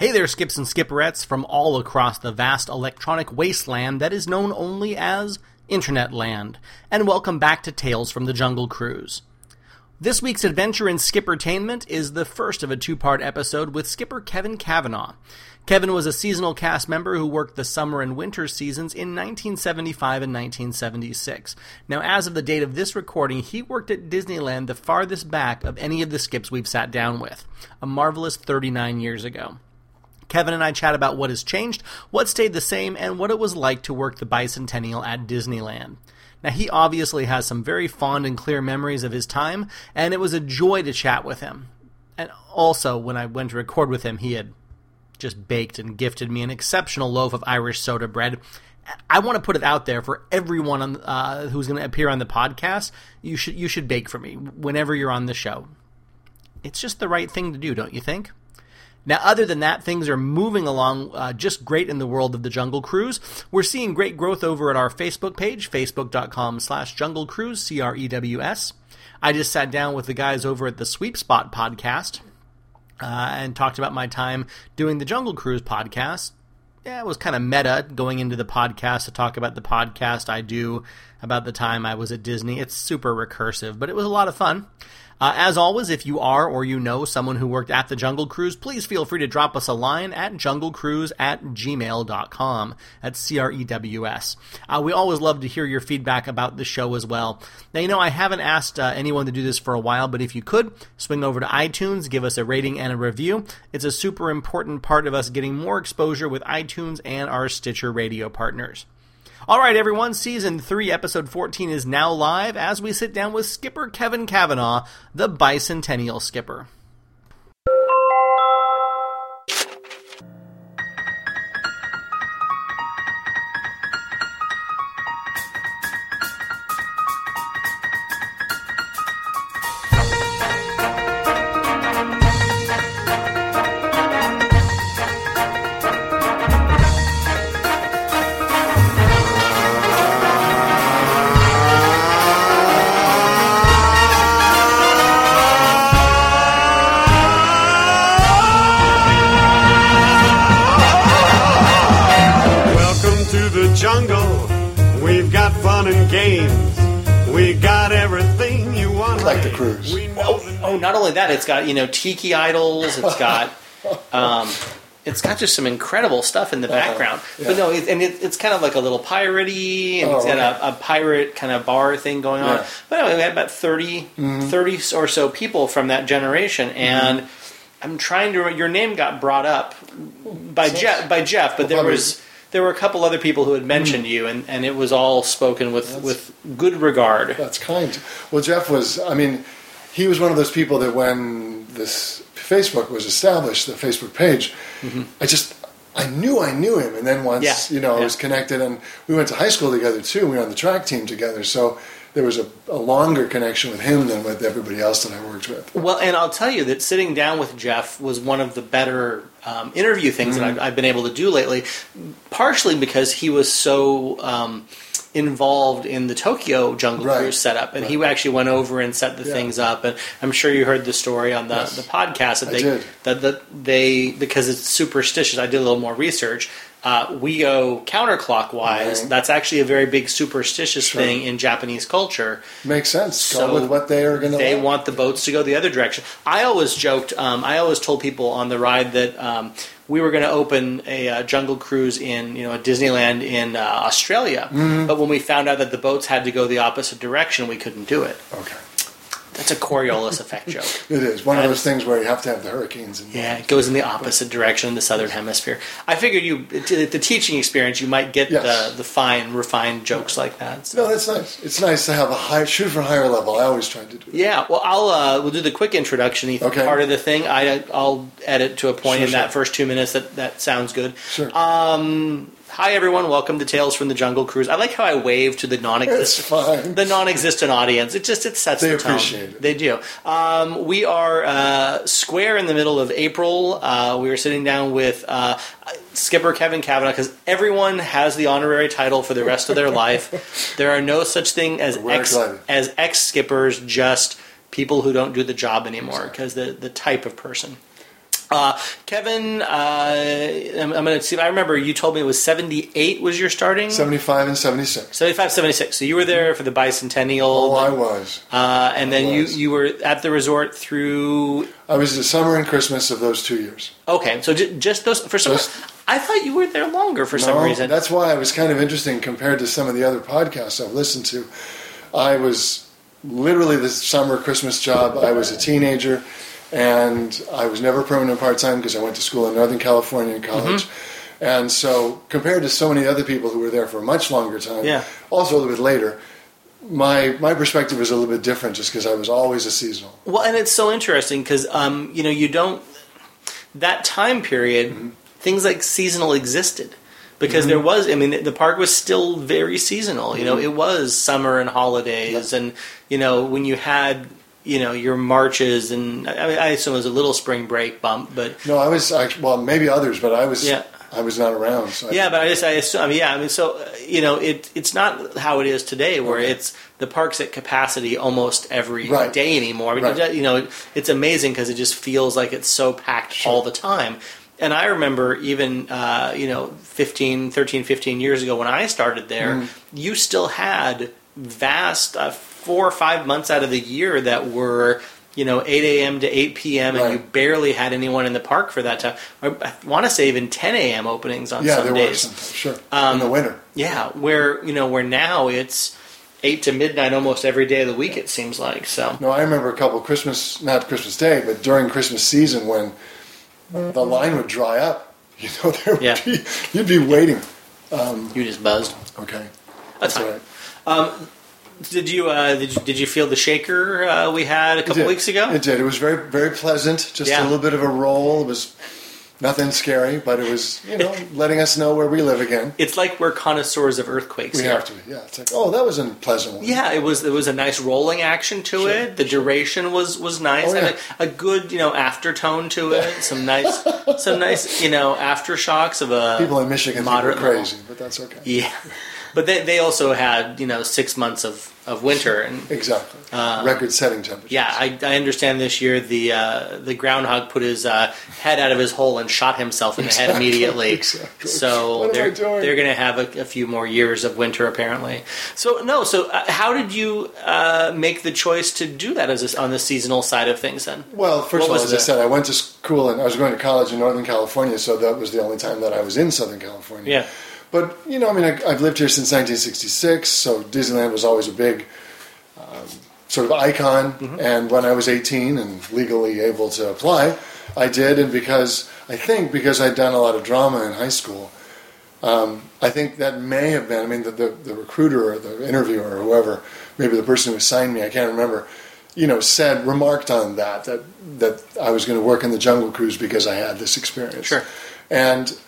Hey there, skips and skipperettes from all across the vast electronic wasteland that is known only as Internet Land, and welcome back to Tales from the Jungle Cruise. This week's adventure in Skippertainment is the first of a two part episode with skipper Kevin Kavanagh. Kevin was a seasonal cast member who worked the summer and winter seasons in 1975 and 1976. Now, as of the date of this recording, he worked at Disneyland the farthest back of any of the skips we've sat down with, a marvelous 39 years ago. Kevin and I chat about what has changed, what stayed the same, and what it was like to work the bicentennial at Disneyland. Now, he obviously has some very fond and clear memories of his time, and it was a joy to chat with him. And also, when I went to record with him, he had just baked and gifted me an exceptional loaf of Irish soda bread. I want to put it out there for everyone on, uh, who's going to appear on the podcast. You should you should bake for me whenever you're on the show. It's just the right thing to do, don't you think? Now, other than that, things are moving along uh, just great in the world of the Jungle Cruise. We're seeing great growth over at our Facebook page, facebook.com slash jungle cruise, C R E W S. I just sat down with the guys over at the Sweep Spot podcast uh, and talked about my time doing the Jungle Cruise podcast. Yeah, it was kind of meta going into the podcast to talk about the podcast I do about the time I was at Disney. It's super recursive, but it was a lot of fun. Uh, as always, if you are or you know someone who worked at the Jungle Cruise, please feel free to drop us a line at junglecrews at gmail.com. That's C R E W S. Uh, we always love to hear your feedback about the show as well. Now, you know, I haven't asked uh, anyone to do this for a while, but if you could, swing over to iTunes, give us a rating and a review. It's a super important part of us getting more exposure with iTunes and our Stitcher radio partners. All right, everyone, season 3, episode 14 is now live as we sit down with skipper Kevin Kavanaugh, the bicentennial skipper. You know, tiki idols, it's got. Um, it's got just some incredible stuff in the background, but Uh-huh. yeah. no, it, and it, it's kind of like a little piratey, and Oh, it's got okay. a, a pirate kind of bar thing going on. Yeah. But anyway, we had about 30, Mm-hmm. 30 or so people from that generation, and I'm trying to. Your name got brought up by So- Jeff, by Jeff, but there was there were a couple other people who had mentioned you, and, and it was all spoken with That's- with good regard. That's kind. Well, Jeff was, I mean, he was one of those people that when this Facebook was established, the Facebook page, I just, I knew I knew him. And then once, Mm-hmm. Yeah, you know, I was connected and we went to high school together too. We were on the track team together. So there was a, a longer connection with him than with everybody else that I worked with. Well, and I'll tell you that sitting down with Jeff was one of the better um, interview things that I've, I've been able to do lately, partially because he was so um, involved in the Tokyo Jungle Right. Cruise setup, and he actually went over and set the Yeah. things up. And I'm sure you heard the story on the, Yes. the podcast that I they did. that that they because it's superstitious. I did a little more research. Uh, we go counterclockwise. Right. That's actually a very big superstitious Sure. thing in Japanese culture. Makes sense. So Go with what they are going to They want the boats to go the other direction. I always joked. Um, I always told people on the ride that um, we were going to open a uh, jungle cruise in you know a Disneyland in uh, Australia, Mm-hmm. but when we found out that the boats had to go the opposite direction, we couldn't do it. Okay. That's a Coriolis effect joke. It is one of those is- things where you have to have the hurricanes. And Yeah, it goes in the opposite direction in the southern hemisphere. I figured you, the teaching experience, you might get Yes. the the fine, refined jokes like that. So. No, that's nice. It's nice to have a high shoot for a higher level. I always try to do. that. Yeah, well, I'll uh, we'll do the quick introduction Okay. part of the thing. I I'll edit to a point Sure, in that first two minutes that that sounds good. Sure. Um, hi everyone, welcome to Tales from the Jungle Cruise. I like how I wave to the non-existent the non-existent audience. It just it sets They the tone. appreciate it. They do. Um, we are uh, square in the middle of April. Uh, we are sitting down with uh, Skipper Kevin Kavanagh because everyone has the honorary title for the rest of their life. There are no such thing as We're ex as ex skippers, just people who don't do the job anymore because the the type of person. Uh, Kevin, uh, I'm, I'm going to see. If I remember you told me it was 78 was your starting. 75 and 76. 75, 76. So you were there for the bicentennial. Oh, I was. Uh, and then I you, was. you were at the resort through. I was the summer and Christmas of those two years. Okay, so ju- just those for some. I thought you were there longer for some reason. That's why it was kind of interesting compared to some of the other podcasts I've listened to. I was literally the summer Christmas job. I was a teenager, and I was never permanent part time because I went to school in Northern California in college. Mm-hmm. And so, compared to so many other people who were there for a much longer time, Yeah. also a little bit later, my my perspective was a little bit different just because I was always a seasonal. Well, and it's so interesting because um, you know you don't that time period Mm-hmm. things like seasonal existed because there was I mean the park was still very seasonal. You know, Mm-hmm. it was summer and holidays, and you know when you had you know your marches and I, I assume it was a little spring break bump, but No, I was actually, well, maybe others, but I was Yeah. I was not around. So I- yeah, but I just I assume I mean, yeah I mean so you know it it's not how it is today where Okay. it's the park's at capacity almost every day Right. anymore. I mean, Right. you know it, it's amazing because it just feels like it's so packed Sure. all the time. And I remember even uh, you know 15, 13, 15 years ago when I started there, Mm-hmm. you still had vast uh, four or five months out of the year that were you know 8 a.m. to 8 p.m. and Right. you barely had anyone in the park for that time. I, I want to say even 10 a.m. openings on yeah, some there were days. some, sure, Um, in the winter. Yeah, where you know where now it's eight to midnight almost every day of the week. It seems like so. No, I remember a couple Christmas, not Christmas Day, but during Christmas season when the line would dry up. You know, there would Yeah. be, you'd be waiting. You just buzzed. Okay, That's fine. right. Did you uh, did you, did you feel the shaker uh, we had a couple weeks ago? It did. It was very, very pleasant. Just Yeah. a little bit of a roll. It was nothing scary, but it was, you know, letting us know where we live again. It's like we're connoisseurs of earthquakes. We here. have to. be. Yeah, it's like, oh, that was a pleasant one. Yeah, it was. There was a nice rolling action to Sure. it. The duration was was nice. Oh, yeah. Mean, a good you know aftertone to it. Some nice, some nice you know aftershocks of a People in Michigan moderate level. crazy, but that's okay. Yeah, but they they also had you know six months of of winter and Exactly. Record-setting temperatures. Uh, yeah, I, I understand this year the uh, the groundhog put his uh, head out of his hole and shot himself in the head immediately. exactly. So What they're they're going to have a, a few more years of winter apparently. So no, so uh, how did you uh, make the choice to do that as a, on the seasonal side of things then? Well, first What of all, as I said, I went to school and I was going to college in Northern California, so that was the only time that I was in Southern California. Yeah. But you know, I mean, I, I've lived here since 1966, so Disneyland was always a big um, sort of icon. Mm-hmm. And when I was 18 and legally able to apply, I did. And because I think because I'd done a lot of drama in high school, um, I think that may have been. I mean, the, the the recruiter or the interviewer or whoever, maybe the person who assigned me, I can't remember. You know, said remarked on that that that I was going to work in the Jungle Cruise because I had this experience. Sure. And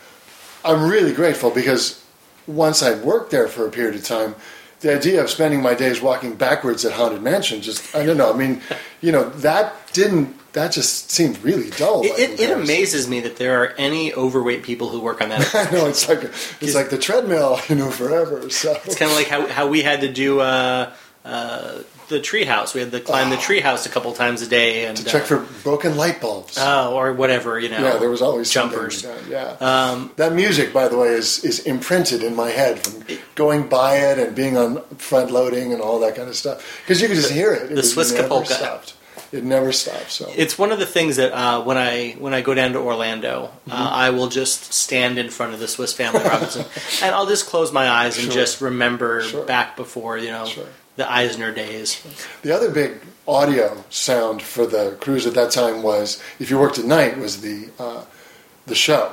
I'm really grateful because once I'd worked there for a period of time, the idea of spending my days walking backwards at Haunted Mansion just, I don't know, I mean, you know, that didn't, that just seemed really dull. It, it, it amazes me that there are any overweight people who work on that. I know, it's like, it's like the treadmill, you know, forever. So. It's kind of like how, how we had to do uh, uh, the treehouse. We had to climb the treehouse a couple times a day and to check for broken light bulbs. uh, oh, or whatever you know. yeah, there was always jumpers. to be done, Yeah. Um, That music, by the way, is is imprinted in my head from going by it and being on front loading and all that kind of stuff. Because you could just hear it. It the Swiss never polka. stopped. It never stopped. So It's one of the things that uh, when I when I go down to Orlando, uh, Mm-hmm. I will just stand in front of the Swiss Family Robinson, and I'll just close my eyes and Sure. just remember Sure. back before you know Sure. The Eisner days. the other big audio sound for the cruise at that time was, if you worked at night, was the uh, the show.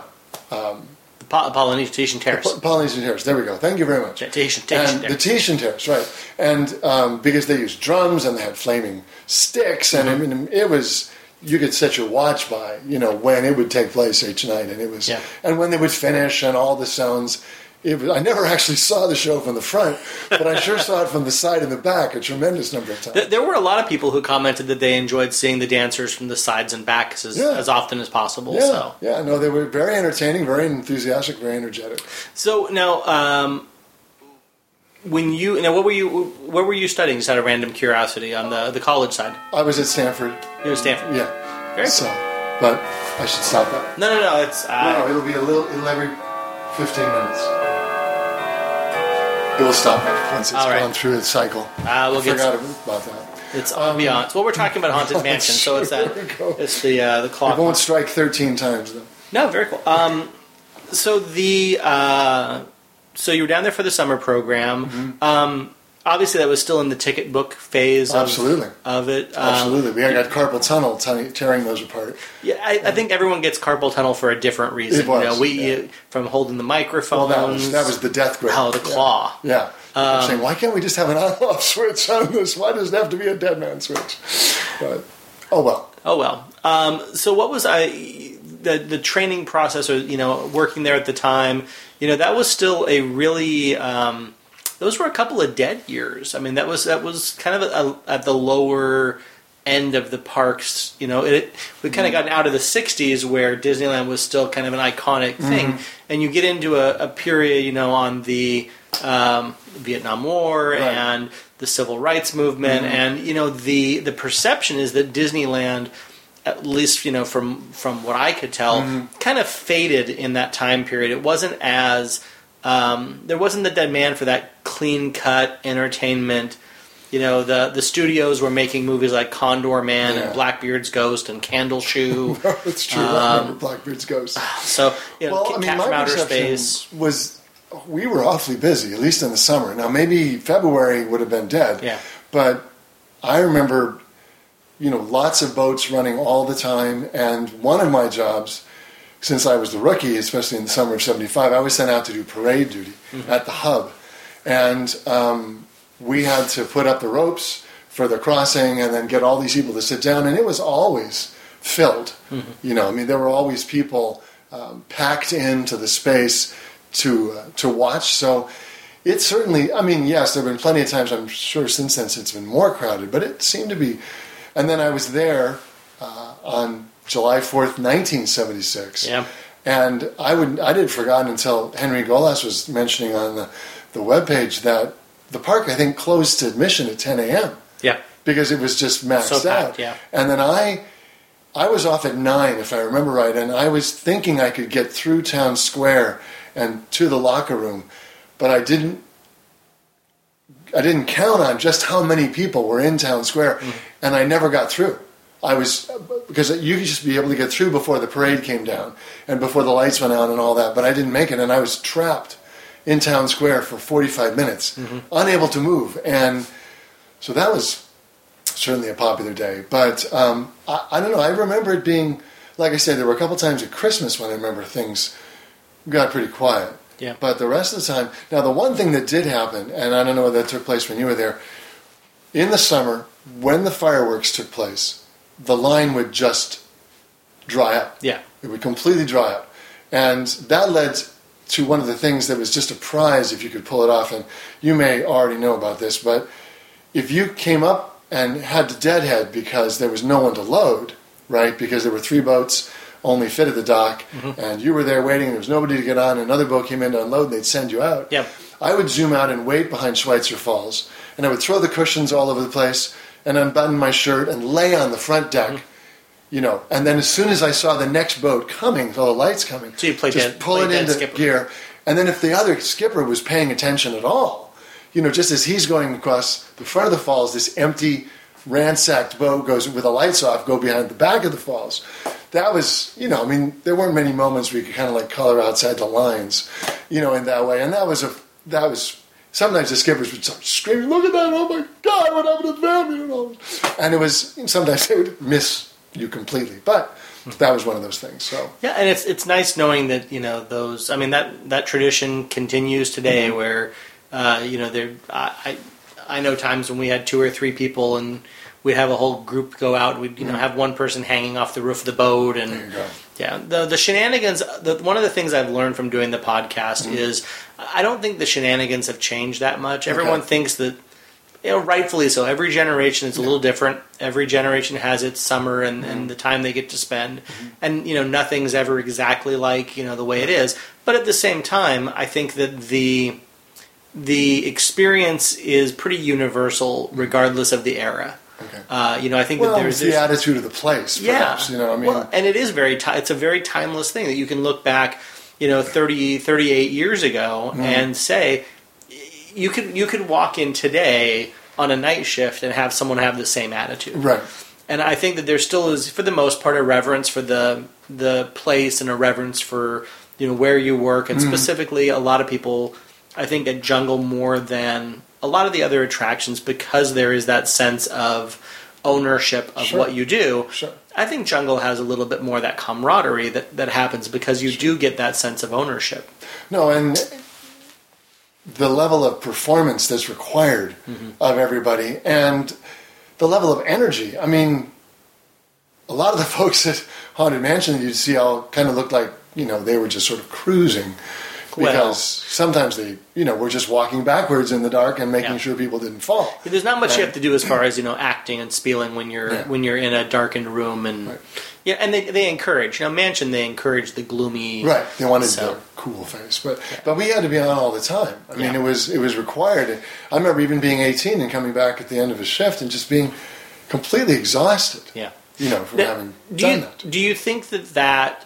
The Po- Polynesian Terrace, Po- Polynesian Terrace. There we go. Thank you very much. Tahitian, and Tahitian the Terrace. Tahitian Terrace, right? And um, because they used drums and they had flaming sticks, and Mm-hmm. I mean, it was you could set your watch by, you know, when it would take place each night, and it was, Yeah. and when they would finish, and all the sounds. It was, I never actually saw the show from the front, but I sure saw it from the side and the back a tremendous number of times. Th- There were a lot of people who commented that they enjoyed seeing the dancers from the sides and backs as, Yeah. as often as possible. Yeah, So, yeah, no, they were very entertaining, very enthusiastic, very energetic. so now, um, when you now, what were you what were you studying? Just out of random curiosity on the the college side. I was at Stanford, You were Stanford. yeah. Very so, But I should stop that. No, no, no. It's uh, No, it'll be a little, it'll every 15 minutes. It will stop once it's All right. gone through its cycle. Uh, we'll I get forgot about that. it's ambiance. Well, we're talking about haunted mansion, so it's that. There. It's the uh, the clock. It won't strike 13 times though. No, very cool. Um, so the uh, so you were down there for the summer program. Mm-hmm. Um, obviously, that was still in the ticket book phase. Of, Absolutely. Of it. Um, Absolutely. We had got carpal tunnel t- tearing those apart. Yeah, I, I think everyone gets carpal tunnel for a different reason. It was, you know, we yeah. from holding the microphones. Well, that was, that was the death grip. Oh, the claw. Yeah. yeah. Um, saying, why can't we just have an on-off switch on this? Why does it have to be a dead man switch? But, oh well. Oh well. Um, so what was I the the training process or you know working there at the time? You know that was still a really um, those were a couple of dead years. I mean that was that was kind of a, at the lower end of the parks. You know it we kind of mm. gotten out of the '60s where Disneyland was still kind of an iconic mm-hmm. thing, and you get into a, a period you know on the um, Vietnam War Right. and the civil rights movement, mm-hmm. and you know the the perception is that Disneyland, at least you know from from what I could tell, mm-hmm. kind of faded in that time period. It wasn't as um, there wasn't the demand for that clean cut entertainment. You know the the studios were making movies like Condorman Yeah. and Blackbeard's Ghost and Candleshoe. That's true. Um, I remember Blackbeard's ghost. so you know, Well, I mean, my from Outer Space. was we were awfully busy, at least in the summer. Now, maybe February would have been dead. Yeah. But I remember, you know, lots of boats running all the time. And one of my jobs, since I was the rookie, especially in the summer of 75, I was sent out to do parade duty at the hub. And um, we had to put up the ropes for the crossing and then get all these people to sit down. And it was always filled. You know, I mean, there were always people um, packed into the space to uh, to watch. So it certainly. I mean, yes, there have been plenty of times. I'm sure since then it's been more crowded, but it seemed to be. And then I was there uh, on July 4th, 1976. Yeah. And I would I'd had forgotten until Henry Golas was mentioning on the the webpage that the park I think closed to admission at 10 a.m. Yeah. because it was just maxed So out. yeah. And then I I was off at nine, if I remember right, and I was thinking I could get through town square and to the locker room, but I didn't. I didn't count on just how many people were in town square, Mm-hmm. and I never got through. I was because you could just be able to get through before the parade came down and before the lights went out and all that, but I didn't make it, and I was trapped in town square for 45 minutes, Mm-hmm. unable to move, and so that was certainly a popular day. But um, I, I don't know. I remember it being, like I said, there were a couple times at Christmas when I remember things got pretty quiet. Yeah. But the rest of the time, now the one thing that did happen, and I don't know whether that took place when you were there, in the summer when the fireworks took place, the line would just dry up. Yeah. It would completely dry up. And that led to one of the things that was just a prize if you could pull it off. And you may already know about this, but if you came up and had to deadhead because there was no one to load, right? Because there were three boats only fit at the dock, mm-hmm. and you were there waiting, and there was nobody to get on. And another boat came in to unload, and they'd send you out. Yep. I would zoom out and wait behind Schweitzer Falls, and I would throw the cushions all over the place and unbutton my shirt and lay on the front deck. Mm-hmm. You know, and then as soon as I saw the next boat coming, all the lights coming, So you played just dead- pull played it into skipper. gear. And then if the other skipper was paying attention at all, you know, just as he's going across the front of the falls, this empty, ransacked boat goes with the lights off, go behind the back of the falls. That was, you know, I mean, there weren't many moments where you could kind of like color outside the lines, you know, in that way. And that was a, that was, sometimes the skippers would start screaming, look at that, oh my God, what happened to the family? And, all and it was, sometimes they would miss you completely. But that was one of those things, so. Yeah, and it's it's nice knowing that you know those. I mean that that tradition continues today, Mm-hmm. where uh, you know there. I I I know times when we had two or three people and we'd have a whole group go out. We'd you know have one person hanging off the roof of the boat and Mm-hmm. There you go. yeah the the shenanigans. The, one of the things I've learned from doing the podcast Mm-hmm. is I don't think the shenanigans have changed that much. Everyone thinks that you know, rightfully so. Every generation is a little different. Every generation has its summer and, Mm-hmm. and the time they get to spend, and you know nothing's ever exactly like you know the way it is. But at the same time, I think that the the experience is pretty universal regardless of the era. Uh, you know, I think Well, that there's, it's the attitude of the place, perhaps. You know, I mean, well, and it is very ti it's a very timeless thing that you can look back, you know, 30, 38 years ago Mm-hmm. and say you could you could walk in today on a night shift and have someone have the same attitude. right. And I think that there still is, for the most part, a reverence for the the place and a reverence for you know where you work, and specifically, a lot of people, I think, at Jungle more than a lot of the other attractions because there is that sense of ownership of Sure. what you do. Sure. I think Jungle has a little bit more of that camaraderie that, that happens because you do get that sense of ownership. No, and the level of performance that's required mm-hmm. of everybody and the level of energy. I mean, a lot of the folks at Haunted Mansion that you see all kind of looked like, you know, they were just sort of cruising. Because Well- sometimes they, you know, were just walking backwards in the dark and making Yeah. sure people didn't fall. There's not much you have to do as far as you know acting and spieling when you're Yeah. when you're in a darkened room and Right. yeah, and they they encourage you know mansion they encourage the gloomy Right, they wanted So- the cool face, but but we had to be on all the time. I mean, Yeah. it was it was required. I remember even being 18 and coming back at the end of a shift and just being completely exhausted. yeah. You know, from Now, having do done you that. do you think that that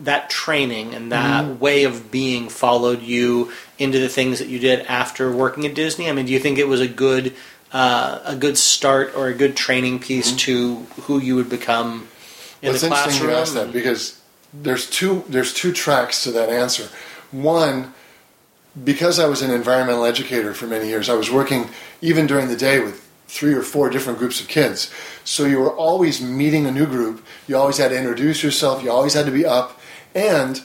that training and that Mm-hmm. way of being followed you into the things that you did after working at Disney? I mean, do you think it was a good uh, a good start or a good training piece to who you would become in Mm-hmm. Well, it's the interesting classroom? you ask that because there's two there's two tracks to that answer. One, because I was an environmental educator for many years, I was working even during the day with three or four different groups of kids. So you were always meeting a new group. You always had to introduce yourself. You always had to be up, and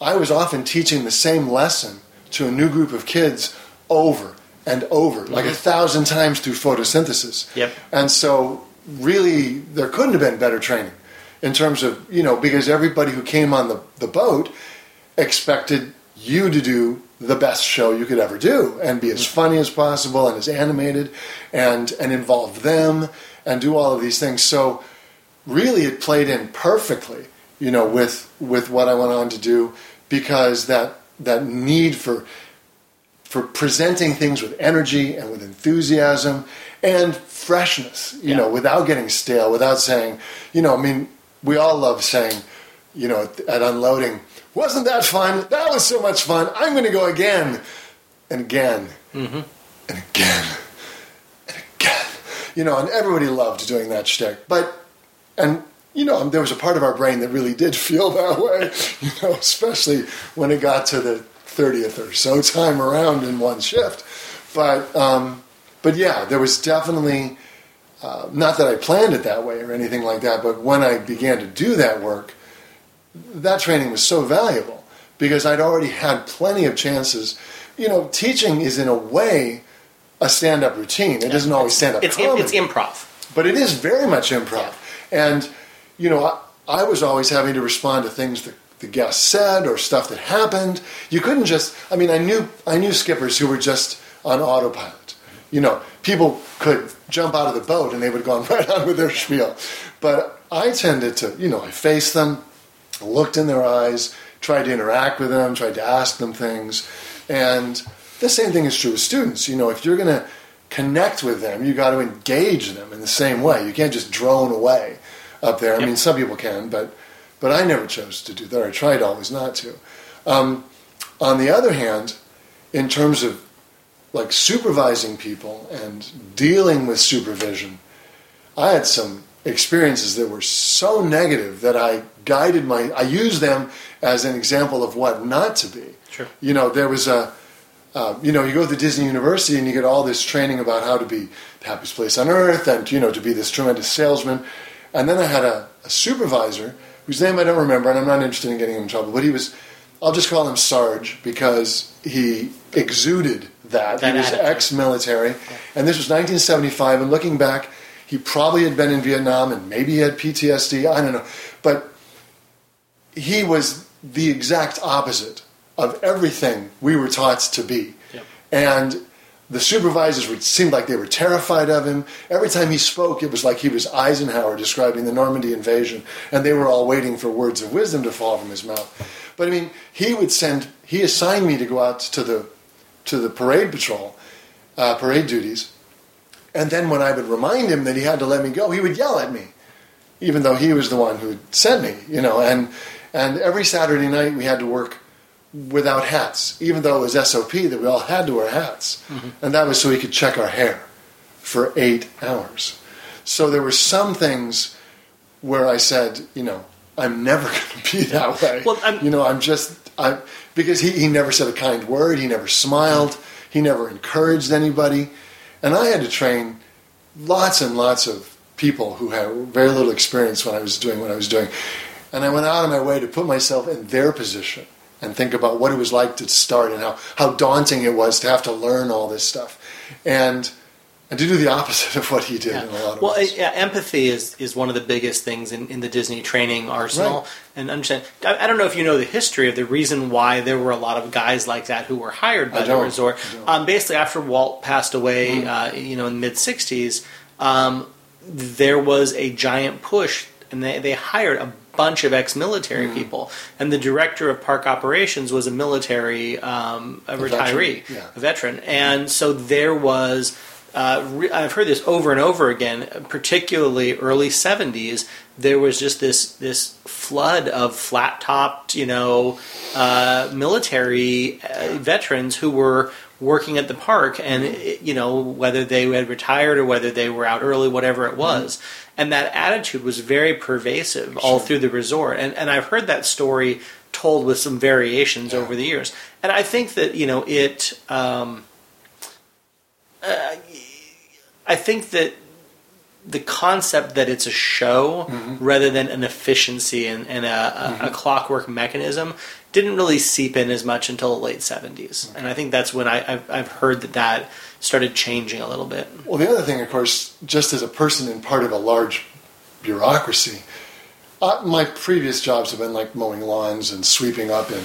I was often teaching the same lesson to a new group of kids over and over, like mm-hmm. a thousand times through photosynthesis. Yep. And so, really, there couldn't have been better training in terms of, you know, because everybody who came on the, the boat expected you to do the best show you could ever do and be as mm-hmm. funny as possible and as animated and, and involve them and do all of these things. So, really, it played in perfectly, you know, with, with what I went on to do because that, that need for for presenting things with energy and with enthusiasm and freshness, you Yeah. know, without getting stale, without saying, you know, I mean, we all love saying, you know, at, at unloading, wasn't that fun? That was so much fun. I'm going to go again and again mm-hmm. and again and again. You know, and everybody loved doing that shtick. But, and, you know, there was a part of our brain that really did feel that way, you know, especially when it got to the 30th or so time around in one shift. But, um, but yeah, there was definitely, uh, not that I planned it that way or anything like that, but when I began to do that work, that training was so valuable because I'd already had plenty of chances. You know, teaching is in a way a stand-up routine. It doesn't always stand up It's comedy it's improv. but it is very much improv. And you know, I, I was always having to respond to things that the guests said or stuff that happened. You couldn't just. I mean, I knew I knew skippers who were just on autopilot. You know, people could jump out of the boat and they would go on right on with their spiel. But I tended to, you know, I faced them, looked in their eyes, tried to interact with them, tried to ask them things. And the same thing is true with students. You know, if you're going to connect with them, you got to engage them in the same way. You can't just drone away up there. I mean, some people can, but but I never chose to do that. I tried always not to. Um, on the other hand, in terms of like supervising people and dealing with supervision, I had some experiences that were so negative that I guided my, I used them as an example of what not to be. Sure. You know, there was a, uh, you know, you go to Disney University and you get all this training about how to be the happiest place on earth and, you know, to be this tremendous salesman. And then I had a, a supervisor whose name I don't remember, and I'm not interested in getting him in trouble, but he was, I'll just call him Sarge because he exuded that. That he was ex military. And this was 1975, and looking back, he probably had been in Vietnam and maybe he had PTSD, I don't know. But he was the exact opposite of everything we were taught to be. Yep. And the supervisors would seemed like they were terrified of him. Every time he spoke, it was like he was Eisenhower describing the Normandy invasion, and they were all waiting for words of wisdom to fall from his mouth. But I mean, he would send. He assigned me to go out to the to the parade patrol, uh, parade duties, And then when I would remind him that he had to let me go, he would yell at me, even though he was the one who sent me, you know. And and every Saturday night we had to work without hats, even though it was SOP that we all had to wear hats, mm-hmm. and that was so he could check our hair for eight hours. So there were some things where I said, you know, I'm never going to be that way. Well, I'm- you know, I'm just I because he, he never said a kind word, he never smiled, mm-hmm. he never encouraged anybody, and I had to train lots and lots of people who had very little experience when I was doing what I was doing, and I went out of my way to put myself in their position and think about what it was like to start and how, how daunting it was to have to learn all this stuff, and and to do the opposite of what he did in a lot of well, ways. yeah, empathy is, is one of the biggest things in, in the Disney training arsenal. Right. And understand, I, I don't know if you know the history of the reason why there were a lot of guys like that who were hired by the resort. I don't. Um, basically, after Walt passed away, uh, you know, in the mid '60s, um, there was a giant push, and they, they hired a bunch of ex-military people. And the director of park operations was a military um, a veteran, retiree, yeah. a veteran, and so there was. Uh, re- I've heard this over and over again, particularly early '70s. There was just this this flood of flat topped, you know, uh, military uh, veterans who were working at the park, and it- you know whether they had retired or whether they were out early, whatever it was. And that attitude was very pervasive all through the resort. And and I've heard that story told with some variations over the years. And I think that you know it. Um, uh, I think that the concept that it's a show rather than an efficiency and, and a, a, a clockwork mechanism didn't really seep in as much until the late 70s. And I think that's when I, I've, I've heard that that started changing a little bit. Well, the other thing, of course, just as a person and part of a large bureaucracy, uh, my previous jobs have been like mowing lawns and sweeping up in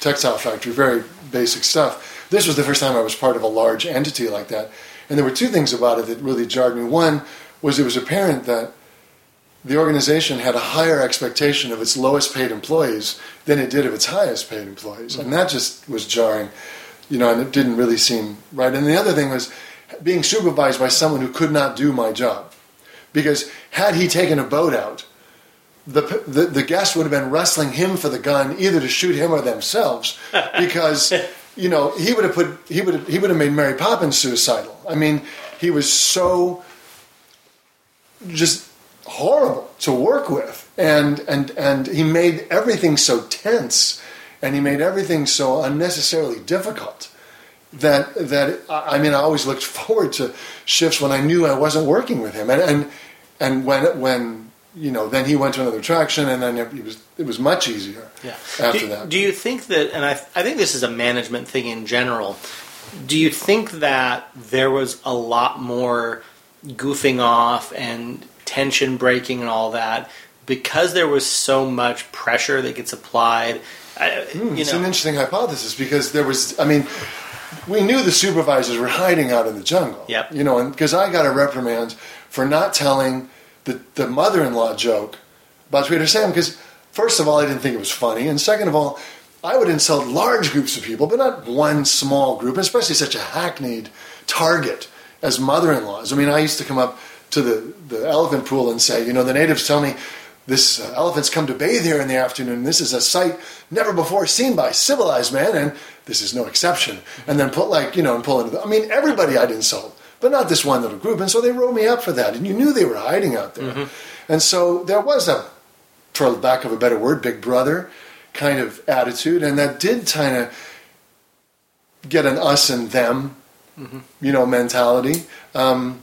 textile factory, very basic stuff. This was the first time I was part of a large entity like that, and there were two things about it that really jarred me. One was it was apparent that the organization had a higher expectation of its lowest paid employees than it did of its highest paid employees, and that just was jarring, you know, and it didn't really seem right. And the other thing was being supervised by someone who could not do my job, because had he taken a boat out, the, the the guests would have been wrestling him for the gun, either to shoot him or themselves, because you know he would have put he would have, he would have made Mary Poppins suicidal. I mean, he was so just horrible to work with, and and and he made everything so tense, and he made everything so unnecessarily difficult. That that I mean, I always looked forward to shifts when I knew I wasn't working with him, and and and when when you know then he went to another attraction, and then it was it was much easier Yeah. after do, that. do you think that, and I, I think this is a management thing in general, do you think that there was a lot more goofing off and tension breaking and all that because there was so much pressure that gets applied? I, Hmm, it's know, an interesting hypothesis because there was, I mean, we knew the supervisors were hiding out in the jungle. Yep. You know, and because I got a reprimand for not telling the, the mother in law joke about Trader Sam because, first of all, I didn't think it was funny. And second of all, I would insult large groups of people, but not one small group, especially such a hackneyed target as mother in laws. I mean, I used to come up to the, the elephant pool and say, you know, the natives tell me this uh, elephants come to bathe here in the afternoon. This is a sight never before seen by civilized man, and this is no exception. And then put like you know and pull into the. I mean, everybody I'd insult, but not this one little group. And so they wrote me up for that. And you knew they were hiding out there. And so there was a, for lack of a better word, big brother kind of attitude, and that did kind of get an us and them, you know, mentality. Um,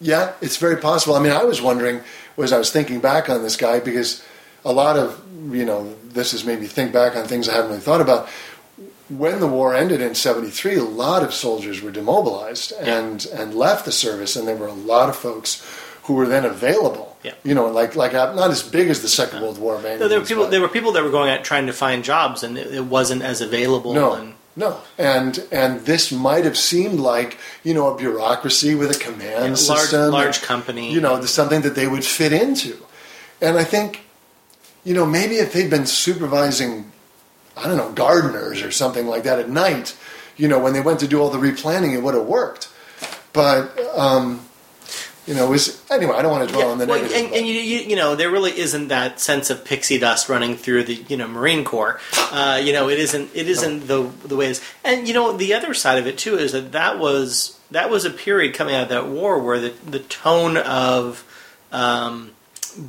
yeah, it's very possible. I mean, I was wondering, was I was thinking back on this guy because a lot of, you know, this has made me think back on things I haven't really thought about. When the war ended in '73, a lot of soldiers were demobilized and and left the service, and there were a lot of folks who were then available. Yeah. You know, like like uh, not as big as the Second World War, man. no, there were people. There were people that were going out trying to find jobs, and it, it wasn't as available. No, and, no, and and this might have seemed like you know a bureaucracy with a command Yeah, large- system, large company. you know, something that they would fit into. And I think, you know, maybe if they'd been supervising, I don't know, gardeners or something like that at night, you know, when they went to do all the replanting, it would have worked. but um, you know, was anyway. I don't want to dwell on the well, negative. and, and you, you, you know, there really isn't that sense of pixie dust running through the you know Marine Corps. Uh, you know, it isn't it isn't the the way it is. And you know, the other side of it too is that that was that was a period coming out of that war where the the tone of um,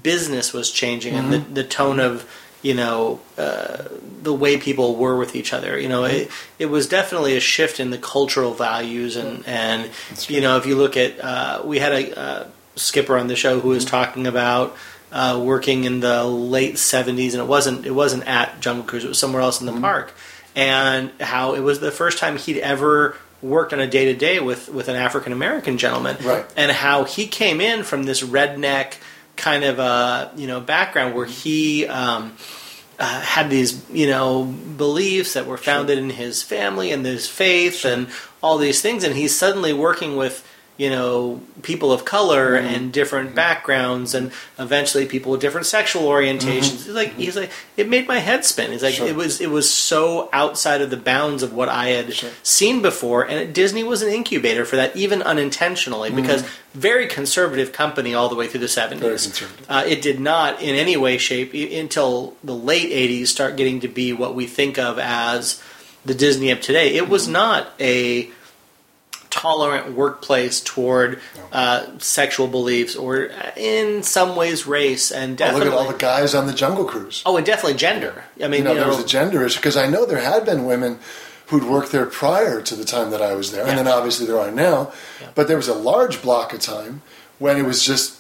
business was changing and the, the tone of you know uh, the way people were with each other. You know it, it was definitely a shift in the cultural values and and you know if you look at uh, we had a uh, skipper on the show who was talking about uh, working in the late 70s and it wasn't it wasn't at jungle cruise it was somewhere else in the park. And how it was the first time he'd ever worked on a day to day with with an African American gentleman. Right. and how he came in from this redneck kind of uh, you know background where he um, uh, had these you know beliefs that were founded in his family and his faith and all these things, and he's suddenly working with you know people of color mm-hmm. and different backgrounds and eventually people with different sexual orientations. Mm-hmm. He's like he's like it made my head spin. He's like Sure. it was it was so outside of the bounds of what i had Sure. seen before and disney was an incubator for that even unintentionally mm-hmm. because very conservative company all the way through the 70s Very conservative. uh, it did not in any way shape until the late 80s start getting to be what we think of as the disney of today. It was not a tolerant workplace toward uh, sexual beliefs or uh, in some ways race and Oh, definitely look at all the guys on the Jungle Cruise. oh and definitely gender i mean you know, you there was know- a gender issue because I know there had been women who'd worked there prior to the time that I was there, and then obviously there are now. Yeah. But there was a large block of time when it was just,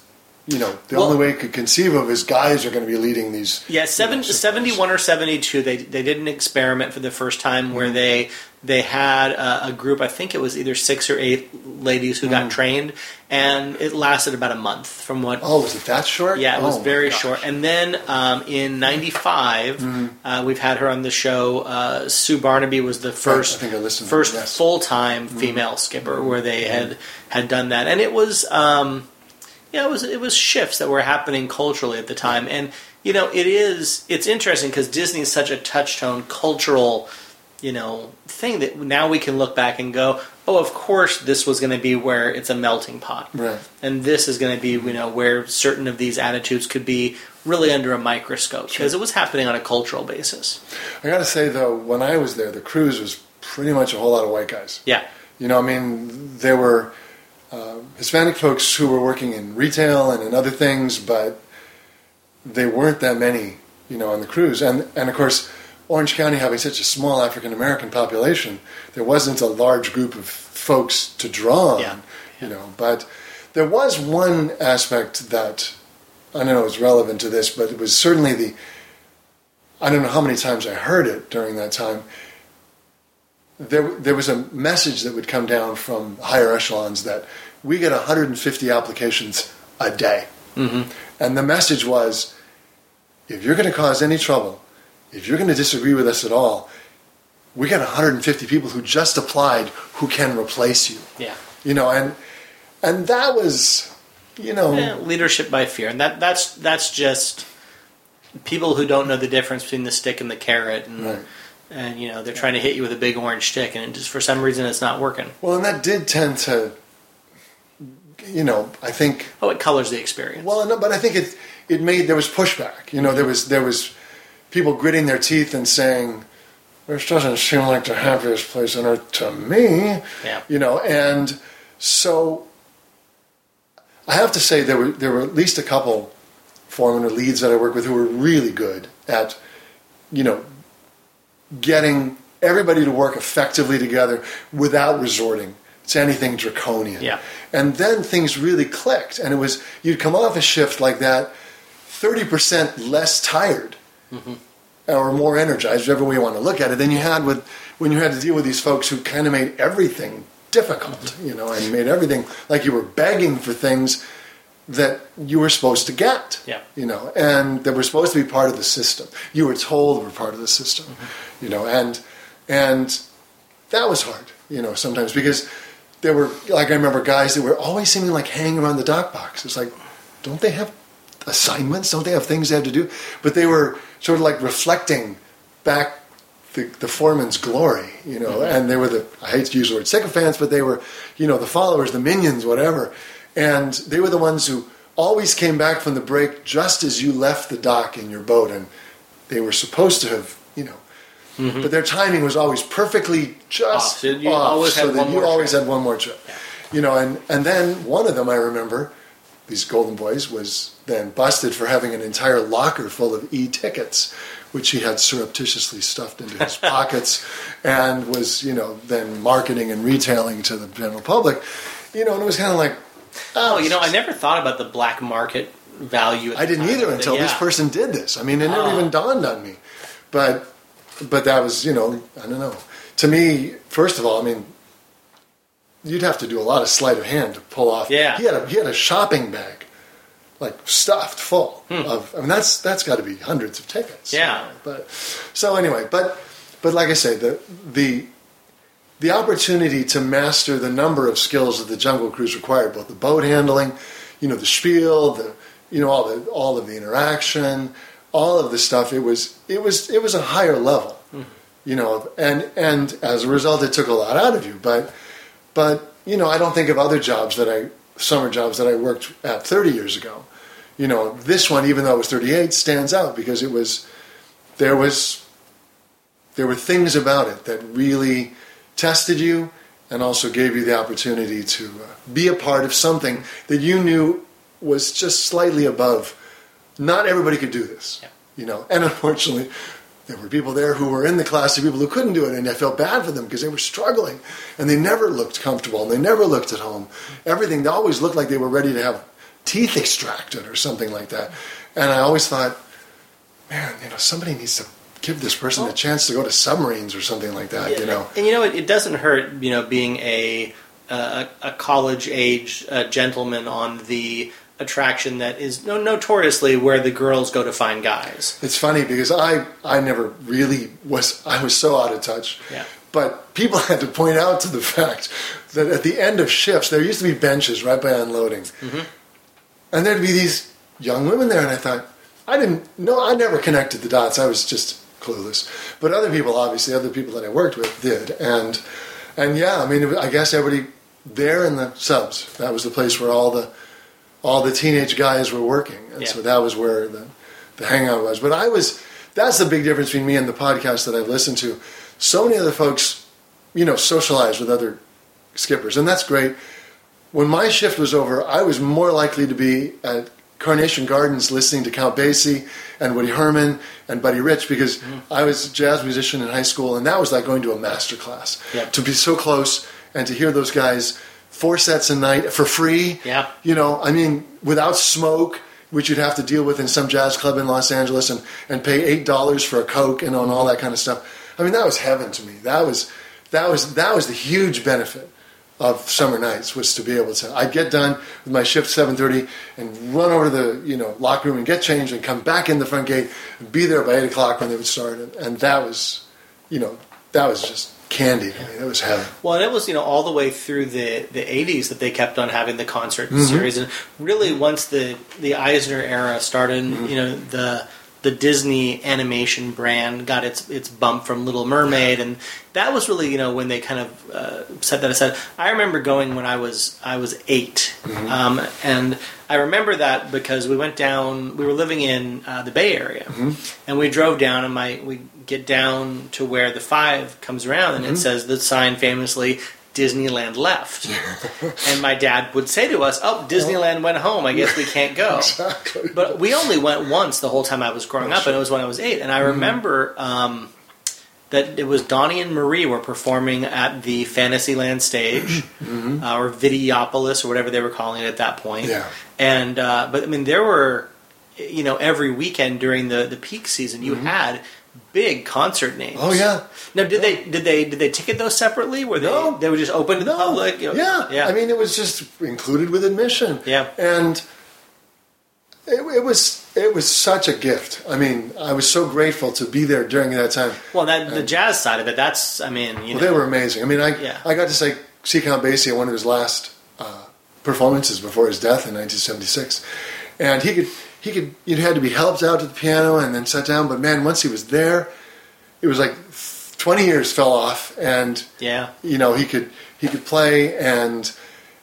you know, the Well- only way you could conceive of is guys are going to be leading these. Yeah, seven, you know, 71 or 72, they, they did an experiment for the first time where they they had a, a group, I think it was either six or eight ladies who got trained, and it lasted about a month from what Oh, was it that short? Yeah, it was Oh, my very short. And then um, in '95, Mm-hmm. uh, we've had her on the show. Uh, Sue Barnaby was the first, I I first yes. Mm-hmm. full time female skipper where they had had done that, and it was, um, yeah, it was it was shifts that were happening culturally at the time, and you know, it is it's interesting because Disney is such a touchstone cultural. You know, thing that now we can look back and go, oh, of course, this was going to be where it's a melting pot Right. and this is going to be you know where certain of these attitudes could be really under a microscope because it was happening on a cultural basis I got to say though, when I was there, the cruise was pretty much a whole lot of white guys. yeah You know, I mean, there were uh, Hispanic folks who were working in retail and in other things, but they weren't that many, you know, on the cruise. And and of course, Orange County having such a small African American population, there wasn't a large group of folks to draw on, Yeah. you know. But there was one aspect that I don't know is relevant to this, but it was certainly the. I don't know how many times I heard it during that time there, there was a message that would come down from higher echelons that we get 150 applications a day. Mm-hmm. And the message was if you're going to cause any trouble, if you're going to disagree with us at all, we got 150 people who just applied who can replace you. yeah You know, and and that was, you know, Yeah, leadership by fear and that that's that's just people who don't know the difference between the stick and the carrot and Right. and you know they're trying to hit you with a big orange stick and just for some reason it's not working well, and that did tend to, you know, I think oh it colors the experience Well, no, but I think it it made there was pushback. You know, there was there was people gritting their teeth and saying, "This doesn't seem like the happiest place on earth to me." Yeah. You know, and so I have to say there were there were at least a couple foremen or leads that I work with who were really good at, you know, getting everybody to work effectively together without resorting to anything draconian. Yeah. And then things really clicked, and it was you'd come off a shift like that, thirty percent less tired, Mm-hmm. or more energized, whichever way you want to look at it, than you had with when you had to deal with these folks who kind of made everything difficult, mm-hmm. you know, and made everything like you were begging for things that you were supposed to get, Yeah. you know, and that were supposed to be part of the system. You were told were part of the system, mm-hmm. you know, and and that was hard, you know, sometimes because there were like I remember guys that were always seeming like hanging around the dock box. It's like, don't they have assignments? Don't they have things they have to do? But they were sort of like reflecting back the, the foreman's glory, you know, Mm-hmm. and they were the I hate to use the word sycophants, but they were, you know, the followers, the minions, whatever, and they were the ones who always came back from the break just as you left the dock in your boat, and they were supposed to have, you know. But their timing was always perfectly just Mm-hmm. Off, so you off, always so had that one you more always trip. had one more trip. You know, and, and then one of them I remember, these Golden Boys, was then busted for having an entire locker full of e-tickets, which he had surreptitiously stuffed into his pockets, and was you know then marketing and retailing to the general public. You know, and it was kind of like, Oh, you ah, know, I never thought about the black market value. I didn't either until this person did this. I mean, it never Oh. even dawned on me. But but that was, you know, I don't know. To me, first of all, I mean, you'd have to do a lot of sleight of hand to pull off. Yeah. He had a he had a shopping bag, like stuffed full of. I mean, that's that's got to be hundreds of tickets. Hmm. Yeah. But so anyway, but but like I say, the the the opportunity to master the number of skills that the Jungle Cruise required, both the boat handling, you know, the spiel, the you know all the all of the interaction, all of the stuff. It was it was it was a higher level, you know, and and as a result, it took a lot out of you. But but you know, I don't think of other jobs that I summer jobs that I worked at 30 years ago. You know, this one, even though it was 38, stands out because it was there was there were things about it that really tested you and also gave you the opportunity to uh, be a part of something that you knew was just slightly above. Not everybody could do this, Yeah. you know. And unfortunately, there were people there who were in the class of people who couldn't do it, and I felt bad for them because they were struggling, and they never looked comfortable, and they never looked at home. Everything they always looked like they were ready to have teeth extracted or something like that. And I always thought, man, you know, somebody needs to give this person a chance to go to submarines or something like that. You know, and you know, it, it doesn't hurt. You know, being a a, a college age uh, gentleman on the attraction that is no, notoriously where the girls go to find guys. it's funny because I I never really was I was so out of touch. Yeah. But people had to point out to the fact that at the end of shifts there used to be benches right by unloading, mm-hmm. and there'd be these young women there, and I thought I didn't know I never connected the dots. I was just clueless. But other people, obviously, other people that I worked with did, and and yeah, I mean, I guess everybody there in the subs that was the place where all the all the teenage guys were working, and Yeah. so that was where the the hangout was. But I was that's the big difference between me and the podcast that I've listened to. So many other folks, you know, socialize with other skippers, and that's great. When my shift was over, I was more likely to be at Carnation Gardens listening to Count Basie and Woody Herman and Buddy Rich because mm-hmm. I was a jazz musician in high school, and that was like going to a master class. Yeah. To be so close and to hear those guys four sets a night for free. Yeah. You know, I mean, without smoke, which you'd have to deal with in some jazz club in Los Angeles and, and pay eight dollars for a Coke and on all that kind of stuff. I mean, that was heaven to me. That was that was that was the huge benefit of summer nights was to be able to I'd get done with my shift seven thirty and run over to the you know locker room and get changed and come back in the front gate and be there by eight o'clock when they would start and, and that was you know that was just candy to me. That was heaven. Well, and it was you know all the way through the the '80s that they kept on having the concert Mm-hmm. series, and really once the the Eisner era started, Mm-hmm. you know the the Disney animation brand got its its bump from Little Mermaid, and that was really you know when they kind of uh, set that aside. I remember going when I was I was 8 Mm-hmm. um, and I remember that because we went down. We were living in uh, the Bay Area, Mm-hmm. and we drove down, and my we get down to where the five comes around, and it says the sign famously. Disneyland left, and my dad would say to us, "Oh, Disneyland went home. I guess we can't go." Exactly. But we only went once the whole time I was growing up, and it was when I was eight. And I remember um, that it was Donnie and Marie were performing at the Fantasyland stage, uh, or Videopolis, or whatever they were calling it at that point. Yeah. And uh, but I mean, there were, you know, every weekend during the the peak season, you had big concert names. Oh yeah. Now, did they did they did they ticket those separately? Were they No. they were just open to the public? You know? Yeah. yeah. I mean, it was just included with admission. Yeah. And it, it was it was such a gift. I mean, I was so grateful to be there during that time. well, that the jazz side of it. That's I mean, you Well, know, they were amazing. I mean, I Yeah. I got to say, see Count Basie at one of his last uh, performances before his death in 1976, and he could he could you had to be helped out to the piano and then sat down. But man, once he was there, it was like twenty years fell off, and Yeah. you know he could he could play and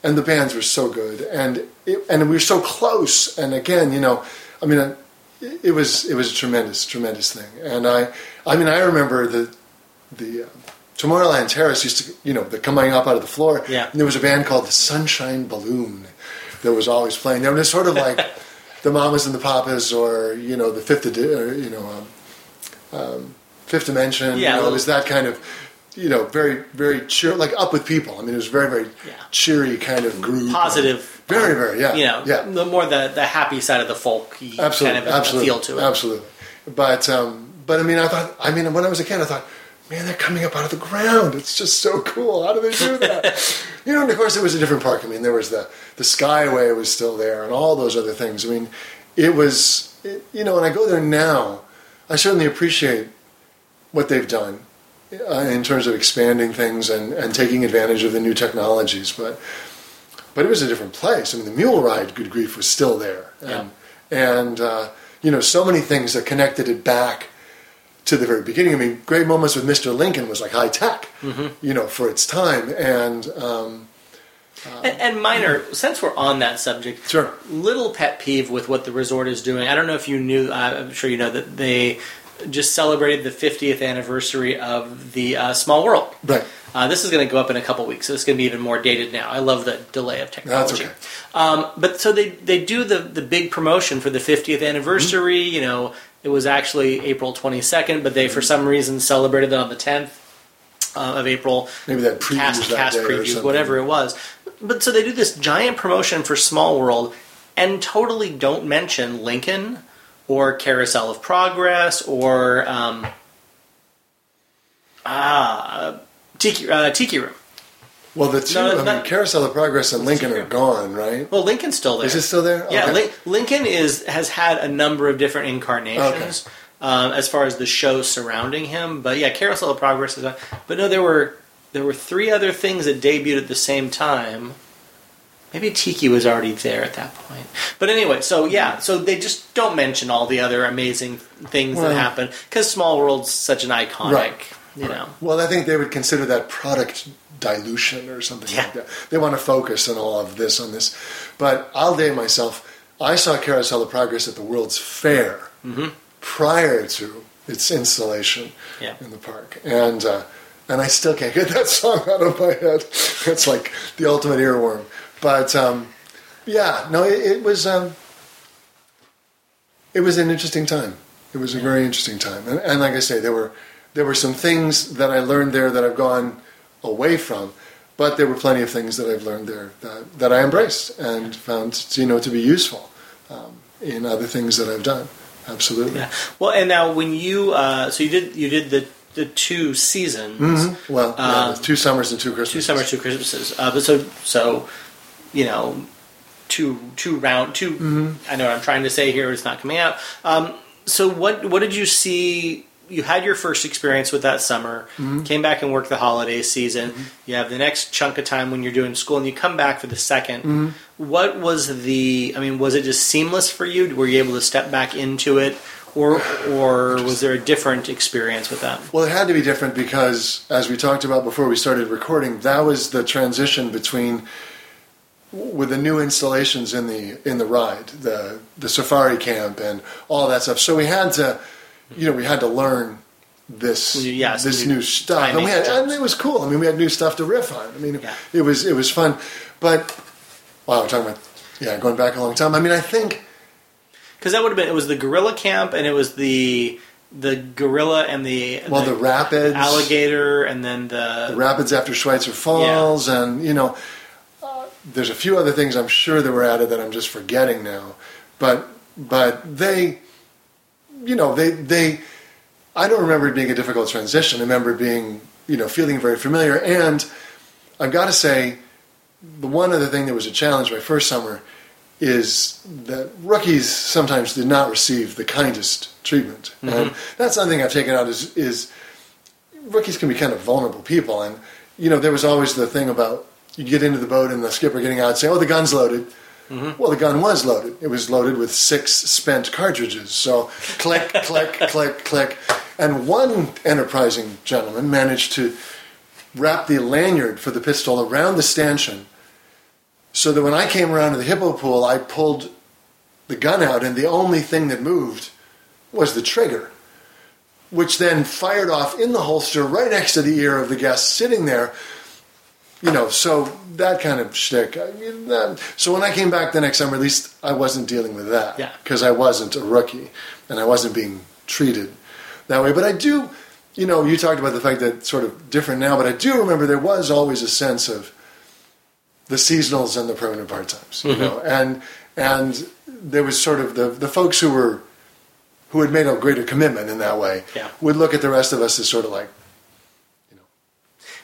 and the bands were so good and it, and we were so close and again you know I mean it, was it was a tremendous tremendous thing and I I mean I remember the the uh, Tomorrowland Terrace used to you know the coming up out of the floor Yeah. and there was a band called the Sunshine Balloon that was always playing there and it's sort of like the Mamas and the Papas or you know the Fifth or, you know um, um, Fifth Dimension Yeah, you know, it was that kind of you know very very cheer like up with people I mean it was very very Yeah. cheery kind of group Positive. very very yeah You know, yeah the more the, the happy side of the folk absolutely kind of absolutely feel to it. absolutely but um, but I mean I thought I mean when I was a kid I thought man they're coming up out of the ground. It's just so cool. How do they do that? You know and of course it was a different park. I mean there was the the Skyway was still there and all those other things. I mean it was it, you know when I go there now I certainly appreciate what they've done uh, in terms of expanding things and, and taking advantage of the new technologies. But but it was a different place. I mean, the mule ride, good grief, was still there, and and uh, you know so many things that connected it back to the very beginning. I mean, Great Moments with Mr. Lincoln was like high tech, you know, for its time, and um, And, and minor, since we're on that subject, Sure. little pet peeve with what the resort is doing. I don't know if you knew. Uh, I'm sure you know that they just celebrated the 50th anniversary of the uh, Small World. right. Uh, this is going to go up in a couple weeks, so it's going to be even more dated now. I love the delay of technology. That's okay. Um, but so they they do the the big promotion for the 50th anniversary. Mm-hmm. You know, it was actually April 22nd, but they for some reason celebrated it on the 10th uh, of April. Maybe that previews cast that cast something. whatever it was. But so they do this giant promotion for Small World and totally don't mention Lincoln or Carousel of Progress or um, ah Tiki uh, Tiki Room. Well, the two, No, I mean, not- Carousel of Progress and Lincoln are gone, right? Well, Lincoln's still there. Is it still there? Yeah, Okay. Lin- Lincoln is has had a number of different incarnations um, as far as the show surrounding him. But yeah, Carousel of Progress is. on- But no, there were there were three other things that debuted at the same time. Maybe Tiki was already there at that point. But anyway, so yeah, so they just don't mention all the other amazing things Well- that happen because Small World's such an iconic, Right. You know. Well, I think they would consider that product dilution or something Yeah. like that. They want to focus on all of this on this. But I'll date myself. I saw Carousel of Progress at the World's Fair prior to its installation Yeah. in the park, and uh, and I still can't get that song out of my head. It's like the ultimate earworm. But um, yeah, no, it, it was um, it was an interesting time. It was a very interesting time, and, and like I say, there were there were some things that I learned there that I've gone away from, but there were plenty of things that I've learned there that, that I embraced and found you know to be useful um, in other things that I've done. Absolutely. Yeah. Well, and now when you uh, so you did you did the the two seasons. Well, yeah, Um, two summers and two Christmases. two summers, two Christmases. Uh, but so so, you know, two two round 2 Mm-hmm. I know what I'm trying to say here. It's not coming out. Um, so what what did you see? You had your first experience with that summer. Mm-hmm. Came back and worked the holiday season. You have the next chunk of time when you're doing school, and you come back for the 2nd Mm-hmm. What was the? I mean, was it just seamless for you? Were you able to step back into it, or or was there a different experience with that? Well, it had to be different because, as we talked about before we started recording, that was the transition between with the new installations in the in the ride, the the safari camp, and all that stuff. So we had to, you know, we had to learn this Yeah, this new new stuff, and, we had, and it was cool. I mean, we had new stuff to riff on. I mean, Yeah. it was it was fun, but wow, we're talking about yeah, going back a long time. I mean, I think. Because that would have been it was the gorilla camp and it was the the gorilla and the Well, the rapids, alligator and then the, the rapids after Schweitzer Falls, and you know, uh, there's a few other things I'm sure that were added that I'm just forgetting now, but but they, you know, they they, I don't remember it being a difficult transition. I remember being you know feeling very familiar, and I've got to say, the one other thing that was a challenge my first summer is that rookies sometimes did not receive the kindest treatment, and mm-hmm. that's something I've taken out is is rookies can be kind of vulnerable people, and you know there was always the thing about you get into the boat and the skipper getting out and saying, "Oh, the gun's loaded." Well, the gun was loaded. It was loaded with six spent cartridges. So click, click, click, click, And one enterprising gentleman managed to wrap the lanyard for the pistol around the stanchion so that when I came around to the hippo pool, I pulled the gun out, and the only thing that moved was the trigger, which then fired off in the holster right next to the ear of the guest sitting there. You know, so that kind of shtick. I mean, that, so when I came back the next summer, at least I wasn't dealing with that. Yeah. Because I wasn't a rookie and I wasn't being treated that way. But I do, you know, you talked about the fact that it's sort of different now, but I do remember there was always a sense of the seasonals and the permanent part times, you know, mm-hmm. and and there was sort of the the folks who were who had made a greater commitment in that way Yeah. would look at the rest of us as sort of like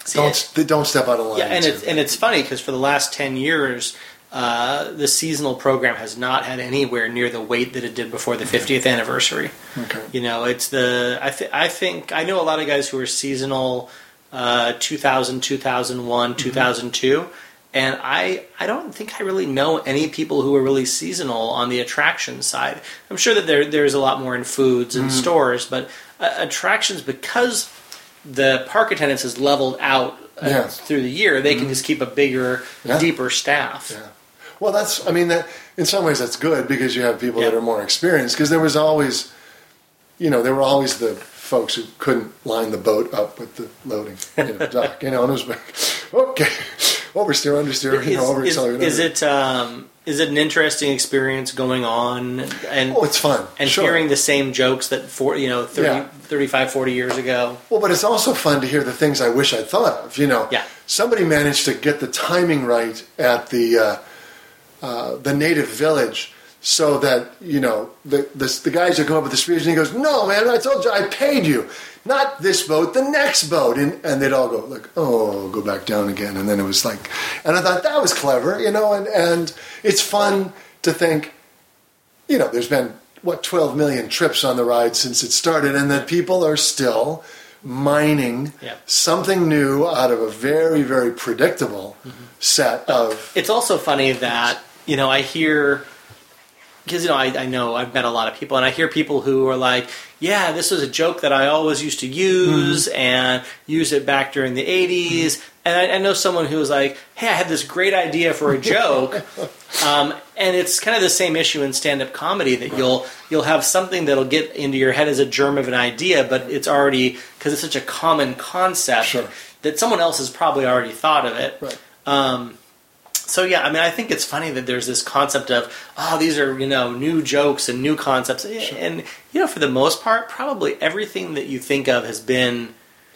See, don't they don't step out of line. Yeah, and it's and it's funny because for the last ten years, uh, the seasonal program has not had anywhere near the weight that it did before the 50th anniversary. Okay. You know, it's the I th- I think I know a lot of guys who are seasonal, uh, 2000, 2001, Mm-hmm. 2002. And I, I don't think I really know any people who are really seasonal on the attraction side. I'm sure that there there's a lot more in foods Mm-hmm. and stores, but uh, attractions because the park attendance is leveled out uh, Yeah. through the year, they can just keep a bigger, Yeah. deeper staff. Yeah. Well, that's. I mean, that in some ways that's good because you have people that are more experienced. Because there was always, you know, there were always the folks who couldn't line the boat up with the loading you know, dock. You know, and it was like, okay, oversteer, understeer, you know, over is, is it um, is it an interesting experience going on and Oh, it's fun. and sure. hearing the same jokes that for you know 30, Yeah. 35 40 years ago Well, but it's also fun to hear the things I wish I'd thought of. You know, Yeah. somebody managed to get the timing right at the uh, uh, the native village, so that you know the, the the guys who come up with the speech, and he goes, "No, man, I told you, I paid you, not this boat, the next boat," and and they'd all go like, "Oh, go back down again," and then it was like, and I thought that was clever, you know, and and it's fun to think you know, there's been what 12 million trips on the ride since it started, and that people are still mining Yeah. something new out of a very, very predictable mm-hmm. set of. it's also funny that you know I hear because you know I, I know I've met a lot of people and I hear people who are like, yeah, this was a joke that I always used to use and use it back during the '80s. And I, I know someone who was like, hey, I had this great idea for a joke, um, and it's kind of the same issue in stand-up comedy that you'll you'll have something that'll get into your head as a germ of an idea, but it's already because it's such a common concept Sure. that someone else has probably already thought of it. Right. Um, so yeah, I mean, I think it's funny that there's this concept of oh, these are you know new jokes and new concepts, and you know, for the most part, probably everything that you think of has been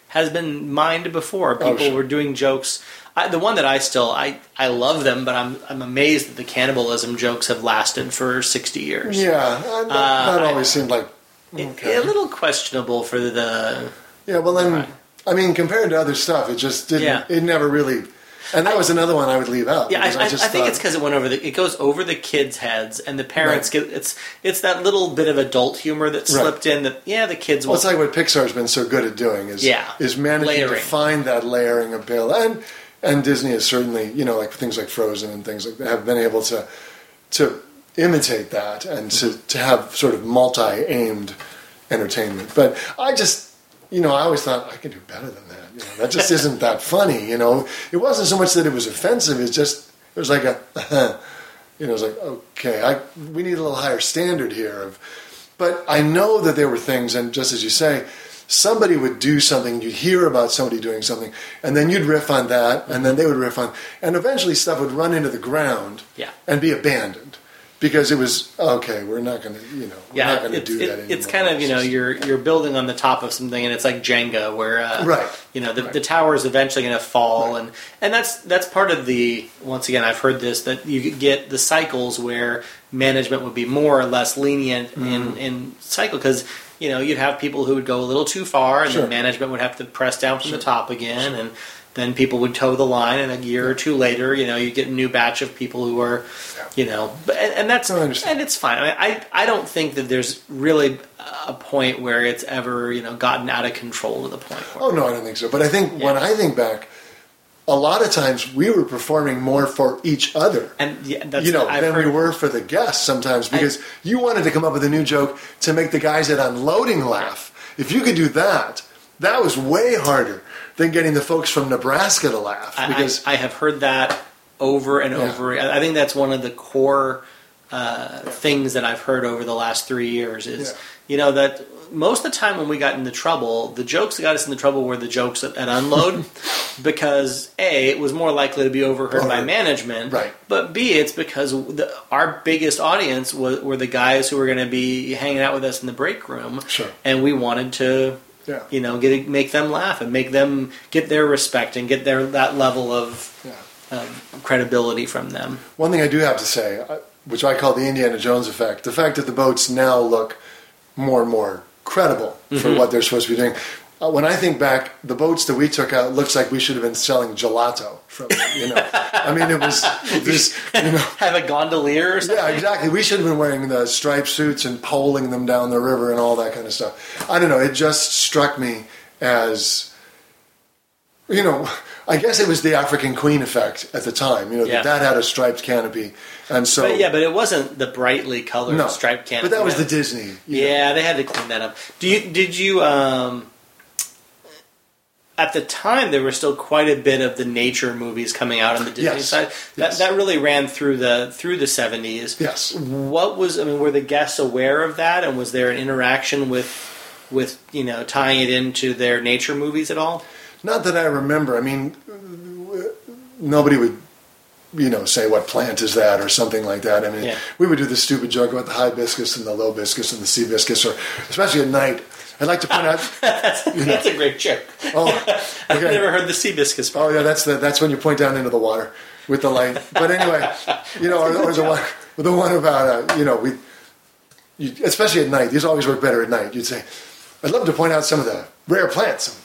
has been mined before. People Oh, sure. were doing jokes. I, the one that I still I I love them, but I'm I'm amazed that the cannibalism jokes have lasted for sixty years. Yeah, uh, that, that always seemed like. Okay. a little questionable for the Yeah, well, then, Right. I mean, compared to other stuff, it just didn't. Yeah. It never really. And that was another one I would leave out. Yeah, I, I, I think thought- it's because it went over the. It goes over the kids' heads, and the parents Right. get. It's it's that little bit of adult humor that Right. slipped in. That yeah, the kids. Well, it's like what Pixar's been so good at doing is Yeah. is managing Layering. to find that layering of Bill and and Disney is certainly you know like things like Frozen and things like that have been able to to imitate that and to, to have sort of multi aimed entertainment. But I just you know I always thought I could do better than that. You know, that just isn't that funny. You know, it wasn't so much that it was offensive. It's just it was like a you know, it's like okay, I we need a little higher standard here of but I know that there were things, and just as you say, somebody would do something, you'd hear about somebody doing something, and then you'd riff on that, and then they would riff on, and eventually stuff would run into the ground Yeah. and be abandoned because it was okay. We're not going to, you know, we're not going to do it- that anymore. it's kind of you know you're you're building on the top of something, and it's like Jenga, where uh, Right. You know the, Right. the tower is eventually going to fall, Right. and and that's that's part of the. Once again, I've heard this that you get the cycles where management would be more or less lenient Mm-hmm. in in cycle because. You know, you'd have people who would go a little too far, and Sure. then management would have to press down from the top again, and then people would toe the line, and a year or two later, you know, you get a new batch of people who are, you know, and, and that's I and it's fine. I, mean, I I don't think that there's really a point where it's ever you know gotten out of control to the point. Where, Oh no, I don't think so. But I think when I think back, a lot of times we were performing more for each other. and yeah, that's you know, I've than heard, we were for the guests sometimes because you wanted to come up with a new joke to make the guys at unloading laugh. if you could do that, that was way harder than getting the folks from Nebraska to laugh because I, I have heard that over and Yeah. over. I I think that's one of the core uh, things that I've heard over the last three years is, Yeah. you know, that most of the time when we got into trouble, the jokes that got us into trouble were the jokes at, at Unload because A, it was more likely to be overheard by management. Right. But B, it's because the, our biggest audience was, were the guys who were going to be hanging out with us in the break room. Sure. And we wanted to yeah, you know, get make them laugh and make them get their respect and get their that level of yeah. um, credibility from them. One thing I do have to say, uh, which I call the Indiana Jones effect, the fact that the boats now look more and more credible for Mm-hmm. what they're supposed to be doing. Uh, when I think back, the boats that we took out looks like we should have been selling gelato from. You know, I mean, it was this. You know, Have a gondolier or something. yeah, exactly. We should have been wearing the striped suits and poling them down the river and all that kind of stuff. I don't know. It just struck me as, you know, I guess it was the African Queen effect at the time. You know, Yeah. that, that had a striped canopy, and so But yeah, but it wasn't the brightly colored no striped canopy. But that was the. Disney. you know. Yeah, they had to clean that up. Do you did you um at the time there was still quite a bit of the nature movies coming out on the Disney Yes. side. That Yes. that really ran through the through the 70s. Yes. What was I mean were the guests aware of that and was there an interaction with with you know tying it into their nature movies at all? Not that I remember. I mean, nobody would, you know, say what plant is that or something like that. I mean, Yeah. we would do the stupid joke about the hibiscus and the lobiscus and the seabiscus, or especially at night. I'd like to point out. That's a great joke. Oh, I've never heard the seabiscus part. Oh yeah, that's the, that's when you point down into the water with the light. But anyway, you know, or, or the one the one about uh, you know we, you, especially at night. These always work better at night. You'd say, I'd love to point out some of the rare plants